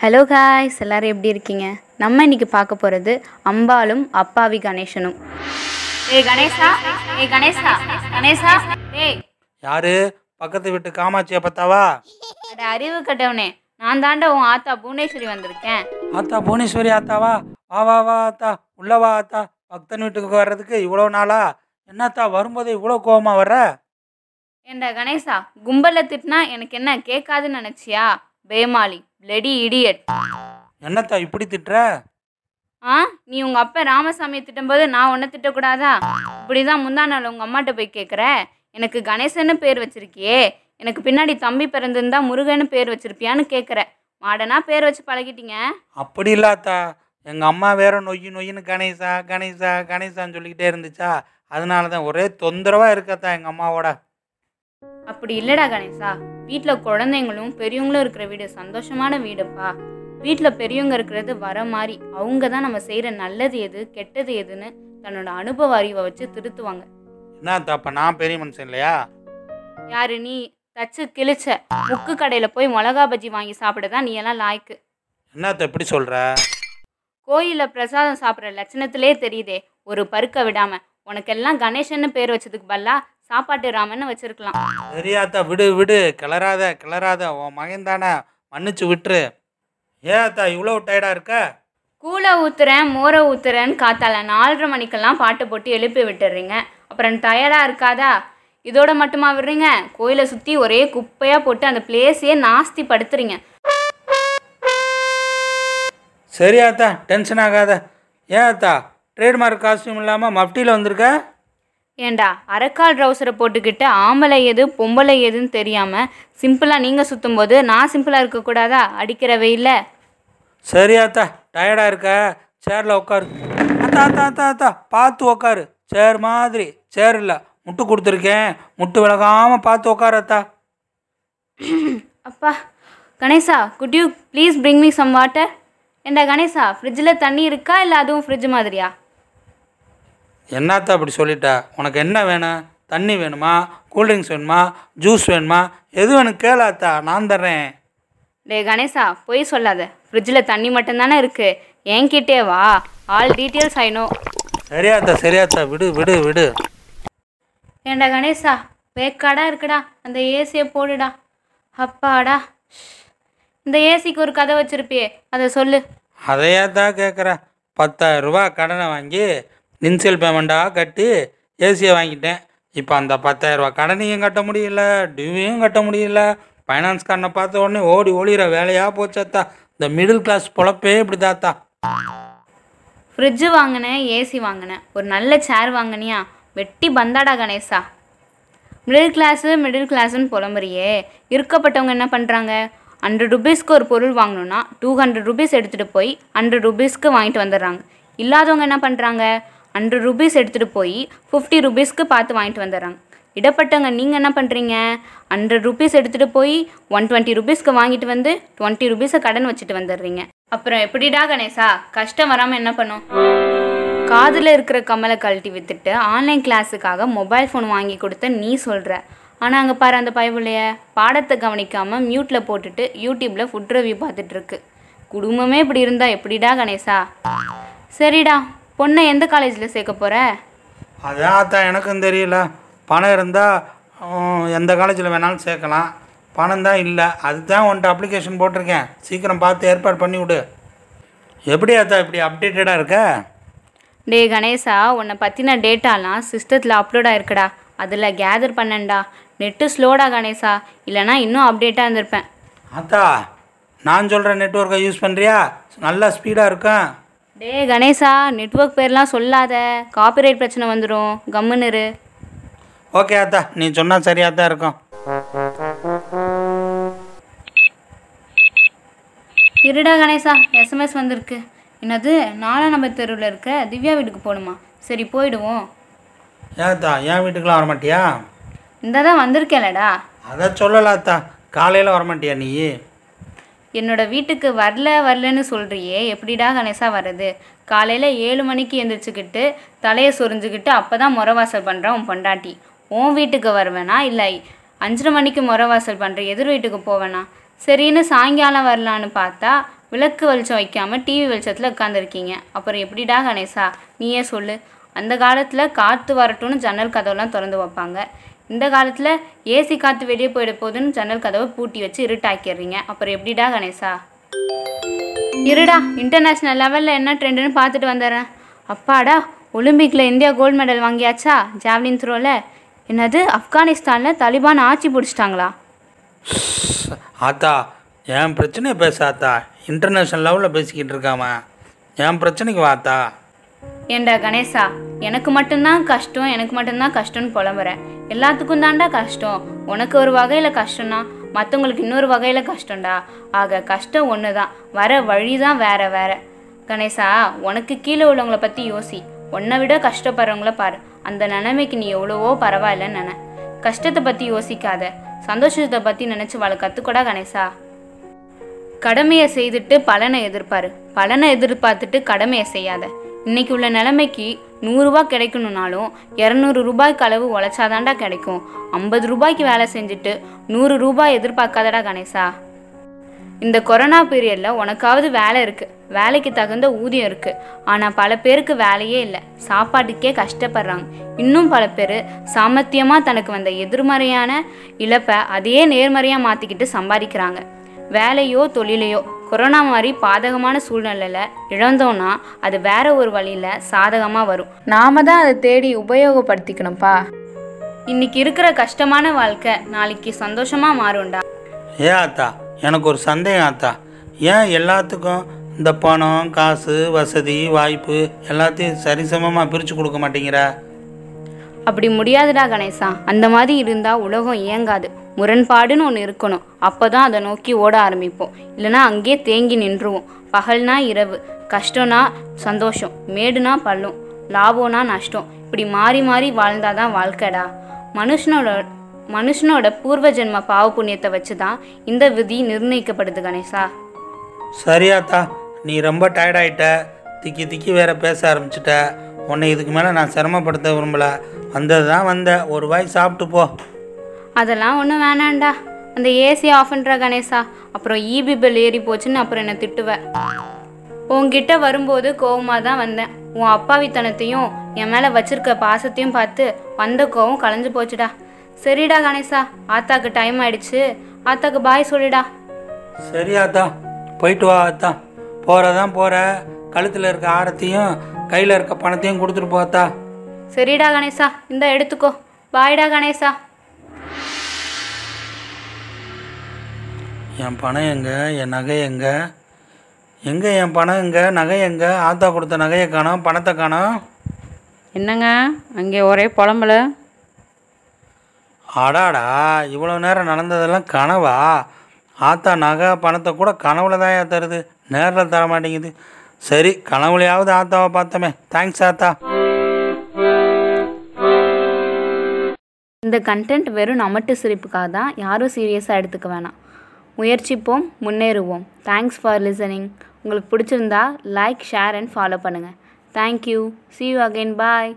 Hello guys எல்லாரும் எப்படி இருக்கீங்க? நம்ம இன்னைக்கு பார்க்க போகிறது அம்பாலும் அப்பாவி கணேசனும். ஏய் கணேசா? ஏய் கணேசா? கணேசா? ஏய் யாரு? பக்கத்து வீட்டு காமாட்சியை பார்த்தாவா? அட அறிவு கட்டவனே. நான் தாண்டா உன் ஆத்தா புவனேஸ்வரி வந்திருக்கேன். ஆத்தா புவனேஸ்வரி ஆத்தாவா? வா வா வா ஆத்தா. உள்ள வா ஆத்தா. பக்தன் வீட்டுக்கு வர்றதுக்கு இவ்வளோ நாளா? என்னத்தா வரும்போது இவ்வளோ கோவமா வர்ற? ஏண்டா கணேசா கும்பலில் திட்டினா எனக்கு என்ன கேட்காதுன்னு நினச்சியா? பேமாலி. பிளடி இடியட் என்னத்தா இப்படி திட்டுற? ஆ நீ உங்கள் அப்பா ராமசாமியை திட்டும்போது நான் உன்னை திட்டக்கூடாதா? இப்படி தான் முந்தா நாள் உங்கள் அம்மாட்ட போய் கேட்குற எனக்கு கணேசன்னு பேர் வச்சிருக்கியே. எனக்கு பின்னாடி தம்பி பிறந்திருந்தா முருகன்னு பேர் வச்சிருப்பியான்னு கேட்குற மாடனா பேர் வச்சு பழகிட்டீங்க? அப்படி இல்ல ஆத்தா எங்க அம்மா வேற நொய்யு நொய்யுன்னு கணேசா கணேசா கணேசான்னு சொல்லிக்கிட்டே இருந்துச்சா? அதனால தான் ஒரே தொந்தரவா இருக்கத்தா எங்க அம்மாவோட. அப்படி இல்லைடா கணேசா. வீட்டில் குழந்தைங்களும் பெரியவங்களும் இருக்கிற வீடு சந்தோஷமான வீடுப்பா. வீட்டில் பெரியவங்க இருக்கிறது வர மாதிரி அவங்க தான் நம்ம செய்கிற நல்லது எது கெட்டது எதுன்னு தன்னோட அனுபவ அறிவை வச்சு திருத்துவாங்க. என்னத்தா அப்ப நான் பெரிய மனுஷன் இல்லையா? யாரு நீ? தச்சு கிழிச்ச. முக்கு கடையில் போய் மிளகா பஜ்ஜி வாங்கி சாப்பிட தான் நீ எல்லாம் லாய்க்கு. என்னத்த இப்படி சொல்ற? கோயிலில் பிரசாதம் சாப்பிட்ற லட்சணத்திலே தெரியுதே ஒரு பருக்க விடாம. உனக்கெல்லாம் கணேசன்னு பேர் வச்சதுக்கு பதிலா சாப்பாட்டு ராமன்னு வச்சிருக்கலாம். சரியாத்தா விடு விடு கிளறாத கிளறாத உன் மகன் தானே மன்னிச்சு விட்டுரு. ஏன் அத்தா இவ்வளோ டயர்டாக இருக்க? கூலை ஊத்துறேன் மோரை ஊத்துறேன்னு காத்தால நாலரை மணிக்கெல்லாம் பாட்டு போட்டு எழுப்பி விட்டுறீங்க. அப்புறம் டயர்டாக இருக்காதா? இதோட மட்டுமா விடுறீங்க? கோயிலை சுற்றி ஒரே குப்பையாக போட்டு அந்த பிளேஸையே நாஸ்தி படுத்துறீங்க. சரியாத்தா டென்ஷன் ஆகாத. ஏன் அத்தா ட்ரேட்மார்க் காஸ்டியூம் இல்லாமல் மஃப்டியில் வந்திருக்க? ஏண்டா அரைக்கால் ட்ரௌசரை போட்டுக்கிட்டு ஆம்பளை எது பொம்பளை எதுன்னு தெரியாமல் சிம்பிளாக நீங்கள் சுற்றும் போது நான் சிம்பிளாக இருக்கக்கூடாதா? அடிக்கிற வெயில்ல சரியாத்தா டயர்டாக இருக்க. சேரில் உட்காரு. அத்தா அத்தா அத்தா அத்தா பார்த்து உட்காரு. சேர் மாதிரி சேர் இல்லை. முட்டு கொடுத்துருக்கேன். முட்டு விலகாமல் பார்த்து உட்காரு அத்தா. அப்பா Ganesha could you please bring me some water ஏண்டா கணேசா ஃப்ரிட்ஜில் தண்ணி இருக்கா? இல்லை அதுவும் ஃப்ரிட்ஜ் மாதிரியா? என்னத்தா அப்படி சொல்லிட்ட? உனக்கு என்ன வேணும்? தண்ணி வேணுமா? கூல்ட்ரிங்க்ஸ் வேணுமா? ஜூஸ் வேணுமா? எது வேணும் கேளாத்தா நான் தர்றேன். டேய் கணேசா பொய் சொல்லாத. ஃப்ரிட்ஜில் தண்ணி மட்டும்தானே இருக்குது என்கிட்டே வா. ஆல் டீட்டெயில்ஸ் ஐனோ சரியாத்தா சரியாத்தா விடு விடு விடு. ஏண்டா கணேசா வேக்காடா இருக்குடா. அந்த ஏசியை போடுடா. அப்பாடா. இந்த ஏசிக்கு ஒரு கதை வச்சிருப்பியே. அதை சொல்லு. அதையே தான் கேட்குற பத்தாயிரம் ரூபா கடனை வாங்கி இன்சியல் பேமெண்ட்டாக கட்டி ஏசியை வாங்கிட்டேன். இப்போ அந்த பத்தாயிரரூபா கடனையும் கட்ட முடியல டியூவையும் கட்ட முடியல. ஃபைனான்ஸ் காரனை பார்த்த உடனே ஓடி ஓடிற வேலையாக போச்சாத்தா. இந்த மிடில் கிளாஸ் பொழப்பே இப்படி தாத்தா ஃப்ரிட்ஜு வாங்கினேன் ஏசி வாங்கினேன். ஒரு நல்ல சேர் வாங்கினியா? வெட்டி பந்தாடா கணேசா. மிடில் கிளாஸு மிடில் கிளாஸுன்னு புலம்புறியே. இருக்கப்பட்டவங்க என்ன பண்ணுறாங்க ஹண்ட்ரட் ருபீஸ்க்கு ஒரு பொருள் வாங்கணுன்னா டூ ஹண்ட்ரட் ருபீஸ் எடுத்துகிட்டு போய் ஹண்ட்ரட் ருபீஸ்க்கு வாங்கிட்டு வந்துடுறாங்க. இல்லாதவங்க என்ன பண்ணுறாங்க ஹண்ட்ரட் ருபீஸ் எடுத்துகிட்டு போய் ஃபிஃப்டி ருபீஸ்க்கு பார்த்து வாங்கிட்டு வந்துடுறாங்க. இடப்பட்டவங்க நீங்கள் என்ன பண்ணுறீங்க ஹண்ட்ரட் ருபீஸ் எடுத்துகிட்டு போய் ஒன் டுவெண்ட்டி ருபீஸ்க்கு வாங்கிட்டு வந்து டுவெண்ட்டி ருபீஸை கடன் வச்சுட்டு வந்துடுறீங்க. அப்புறம் எப்படிடா கணேசா? கஷ்டம் வராமல் என்ன பண்ணும்? காதில் இருக்கிற கமலை கழட்டி வித்துட்டு ஆன்லைன் கிளாஸுக்காக மொபைல் ஃபோன் வாங்கி கொடுத்த நீ சொல்கிற ஆனால் அங்கே பாரு அந்த பயவுலைய பாடத்தை கவனிக்காமல் மியூட்டில் போட்டுட்டு யூடியூப்பில் ஃபுட் ரிவ்யூ பார்த்துட்ருக்கு குடும்பமே இப்படி இருந்தால் எப்படிடா கணேசா? சரிடா. பொண்ணை எந்த காலேஜில் சேர்க்க போகிற அதான் அத்தா எனக்கும் தெரியல. பணம் இருந்தால் எந்த காலேஜில் வேணாலும் சேர்க்கலாம். பணம் தான் இல்லை. அதுதான் உன்ட்ட அப்ளிகேஷன் போட்டிருக்கேன். சீக்கிரம் பார்த்து ஏற்பாடு பண்ணி விடு. எப்படி அத்தா இப்படி அப்டேட்டடாக இருக்க? டே கணேசா உன்னை பற்றின டேட்டாலாம் சிஸ்டத்தில் அப்லோட் ஆயிருக்குடா. அதில் கேதர் பண்ணேன்டா. நெட்டு ஸ்லோடா கணேசா. இல்லைனா இன்னும் அப்டேட்டாக இருந்திருப்பேன். அத்தா நான் சொல்கிற நெட்ஒர்க்கை யூஸ் பண்ணுறியா நல்லா ஸ்பீடாக இருக்கும் டே கணேசா நெட்வொர்க் பேர்லாம் சொல்லாத. காப்பிரைட் பிரச்சனை வந்துடும் கம்முன்னு ஓகே அத்தா நீ சொன்னால் சரியாக தான் இருக்கும். இருடா கணேசா எஸ்எம்எஸ் வந்திருக்கு. என்னது நாலாம் நம்பர் தெருவில் இருக்க? திவ்யா வீட்டுக்கு போகணுமா சரி போயிடுவோம். ஏத்தா என் வீட்டுக்கெலாம் வரமாட்டியா? இந்த தான் வந்திருக்கேன்லடா. அதை சொல்லல அத்தா காலையில் வரமாட்டியா நீ? என்னோட வீட்டுக்கு வரல வரலன்னு சொல்கிறியே எப்படிடா கணேசா வர்றது? காலையில் ஏழு மணிக்கு எந்திரிச்சுக்கிட்டு தலையை சொரிஞ்சுக்கிட்டு அப்போ தான் முறவாசல் பண்ணுறான் உன் பொண்டாட்டி. உன் வீட்டுக்கு வருவேனா? இல்லை. அஞ்சரை மணிக்கு முறவாசல் பண்ணுற எதிர் வீட்டுக்கு போவேனா? சரின்னு சாயங்காலம் வரலான்னு பார்த்தா விளக்கு வெளிச்சம் வைக்காமல் டிவி வெளிச்சத்தில் உட்காந்துருக்கீங்க அப்புறம் எப்படிடா கணேசா? நீயே சொல்லு. அந்த காலத்தில் காற்று வரட்டும்னு ஜன்னல் கதவுலாம் திறந்து வைப்பாங்க. இந்த காலத்தில் ஏசி காற்று வெளியே போயிட போகுதுன்னு ஜன்னல் கதவை பூட்டி வச்சு இருட்டாக்கிடுறீங்க. அப்புறம் எப்படிடா கணேசா? இருடா இன்டர்நேஷ்னல் லெவலில் என்ன ட்ரெண்டுன்னு பார்த்துட்டு வந்துடுறேன். அப்பாடா ஒலிம்பிக்கில் இந்தியா கோல்டு மெடல் வாங்கியாச்சா? ஜாவ்லின் த்ரோவில் என்னது ஆப்கானிஸ்தானில் தலிபான் ஆட்சி பிடிச்சிட்டாங்களா? ஆத்தா என் பிரச்சனையை பேசாத்தா இன்டர்நேஷ்னல் லெவலில் பேசிக்கிட்டு இருக்காம என் பிரச்சனைக்கு வாத்தா ஏண்டா கணேசா எனக்கு மட்டும்தான் கஷ்டம் எனக்கு மட்டும்தான் கஷ்டம்னு புலம்புறேன் எல்லாத்துக்கும் தான்டா கஷ்டம். உனக்கு ஒரு வகையில் கஷ்டம்னா மற்றவங்களுக்கு இன்னொரு வகையில் கஷ்டம்டா. ஆக கஷ்டம் ஒன்று தான் வர வழி தான் வேற வேற. கணேசா உனக்கு கீழே உள்ளவங்கள பற்றி யோசி. உன்னை விட கஷ்டப்படுறவங்கள பாரு. அந்த நிலைமைக்கு நீ எவ்வளவோ பரவாயில்லன்னு நினை. கஷ்டத்தை பற்றி யோசிக்காத. சந்தோஷத்தை பற்றி நினச்சி வாழ கற்றுக்கூடா கணேசா. கடமையை செய்துட்டு பலனை எதிர்பாரு. பலனை எதிர்பார்த்துட்டு கடமையை செய்யாத. இன்னைக்கு உள்ள நிலைமைக்கு நூறுரூவா கிடைக்கணுன்னாலும் இரநூறு ரூபாய்க்கு அளவு உழைச்சாதாண்டா கிடைக்கும். ஐம்பது ரூபாய்க்கு வேலை செஞ்சுட்டு நூறு ரூபாய் எதிர்பார்க்காதடா கணேசா. இந்த கொரோனா பீரியடில் உனக்காவது வேலை இருக்குது வேலைக்கு தகுந்த ஊதியம் இருக்குது ஆனால் பல பேருக்கு வேலையே இல்லை. சாப்பாட்டுக்கே கஷ்டப்படுறாங்க. இன்னும் பல பேர் சாமர்த்தியமாக தனக்கு வந்த எதிர்மறையான இழப்பை அதையே நேர்மறையாக மாற்றிக்கிட்டு சம்பாதிக்கிறாங்க. வேலையோ தொழிலையோ கொரோனா மாதிரி பாதகமான சூழ்நிலையில் இழந்தோன்னா அது வேற ஒரு வழியில் சாதகமாக வரும். நாம தான் அதை தேடி உபயோகப்படுத்திக்கணும்ப்பா இன்னைக்கு இருக்கிற கஷ்டமான வாழ்க்கை நாளைக்கு சந்தோஷமாக மாறும்டா. ஏன் ஆத்தா? எனக்கு ஒரு சந்தேகம் ஆத்தா. ஏன் எல்லாத்துக்கும் இந்த பணம் காசு வசதி வாய்ப்பு எல்லாத்தையும் சரிசமமாக பிரித்து கொடுக்க மாட்டேங்கிற? அப்படி முடியாதுடா கணேசா. அந்த மாதிரி இருந்தால் உலகம் இயங்காது. முரண்பாடுன்னு ஒன்று இருக்கணும். அப்போ தான் அதை நோக்கி ஓட ஆரம்பிப்போம். இல்லைன்னா அங்கேயே தேங்கி நின்றுவோம். பகல்னா இரவு கஷ்டம்னா சந்தோஷம் மேடுனா பள்ளம் லாபம்னா நஷ்டம். இப்படி மாறி மாறி வாழ்ந்தாதான் வாழ்க்கைடா. மனுஷனோட மனுஷனோட பூர்வ ஜென்ம பாவ புண்ணியத்தை வச்சு தான் இந்த விதி நிர்ணயிக்கப்படுது கணேசா. சரியாத்தா நீ ரொம்ப டயர்டாயிட்ட திக்கி திக்கி வேற பேச ஆரம்பிச்சிட்ட. உன்னை இதுக்கு மேலே நான் சிரமப்படுத்த விரும்பல. வந்தது தான் வந்த. ஒரு வாய் சாப்பிட்டு போ. அதெல்லாம் ஒன்றும் வேணாம்டா. அந்த ஏசி ஆஃப் பண்ணுறா கணேசா. அப்புறம் ஈபி பில் ஏறி போச்சுன்னு அப்புறம் என்னை திட்டுவேன் உன்கிட்ட வரும்போது கோவமாக தான் வந்தேன். உன் அப்பாவித்தனத்தையும் என் மேலே வச்சிருக்க பாசத்தையும் பார்த்து வந்த கோவம் கலைஞ்சு போச்சுடா. சரிடா கணேசா ஆத்தாக்கு டைம் ஆயிடுச்சு. ஆத்தாக்கு பாய் சொல்லிடா. சரி ஆத்தா. போயிட்டு வா ஆத்தா. போகிறதான் போகிற கழுத்தில் இருக்க ஆரத்தையும் கையில் இருக்க பணத்தையும் கொடுத்துட்டு போத்தா சரிடா கணேசா இந்த எடுத்துக்கோ. பாய்டா கணேசா. என் பணம் எங்க? என் நகை எங்க? எங்கே என் பணம் எங்க? நகை எங்க? ஆத்தா கொடுத்த நகையை காணோம் பணத்தை காணோம். என்னங்க? அங்கே ஒரே புலம்பல. அடாடா இவ்வளோ நேரம் நடந்ததெல்லாம் கனவா? ஆத்தா நகை பணத்தை கூட கனவுல தான் தருது? நேரில் தர மாட்டேங்குது சரி கனவுலையாவது ஆத்தாவை பார்த்தோமே. தேங்க்ஸ் ஆத்தா. இந்த கண்டென்ட் வெறும் நமட்டு சிரிப்புக்காக தான் யாரும் சீரியஸாக எடுத்துக்க வேணாம். முயற்சிப்போம் முன்னேறுவோம். தேங்க்ஸ் ஃபார் லிசனிங் உங்களுக்கு பிடிச்சிருந்தா லைக் ஷேர் அண்ட் ஃபாலோ பண்ணுங்கள் thank you see you again bye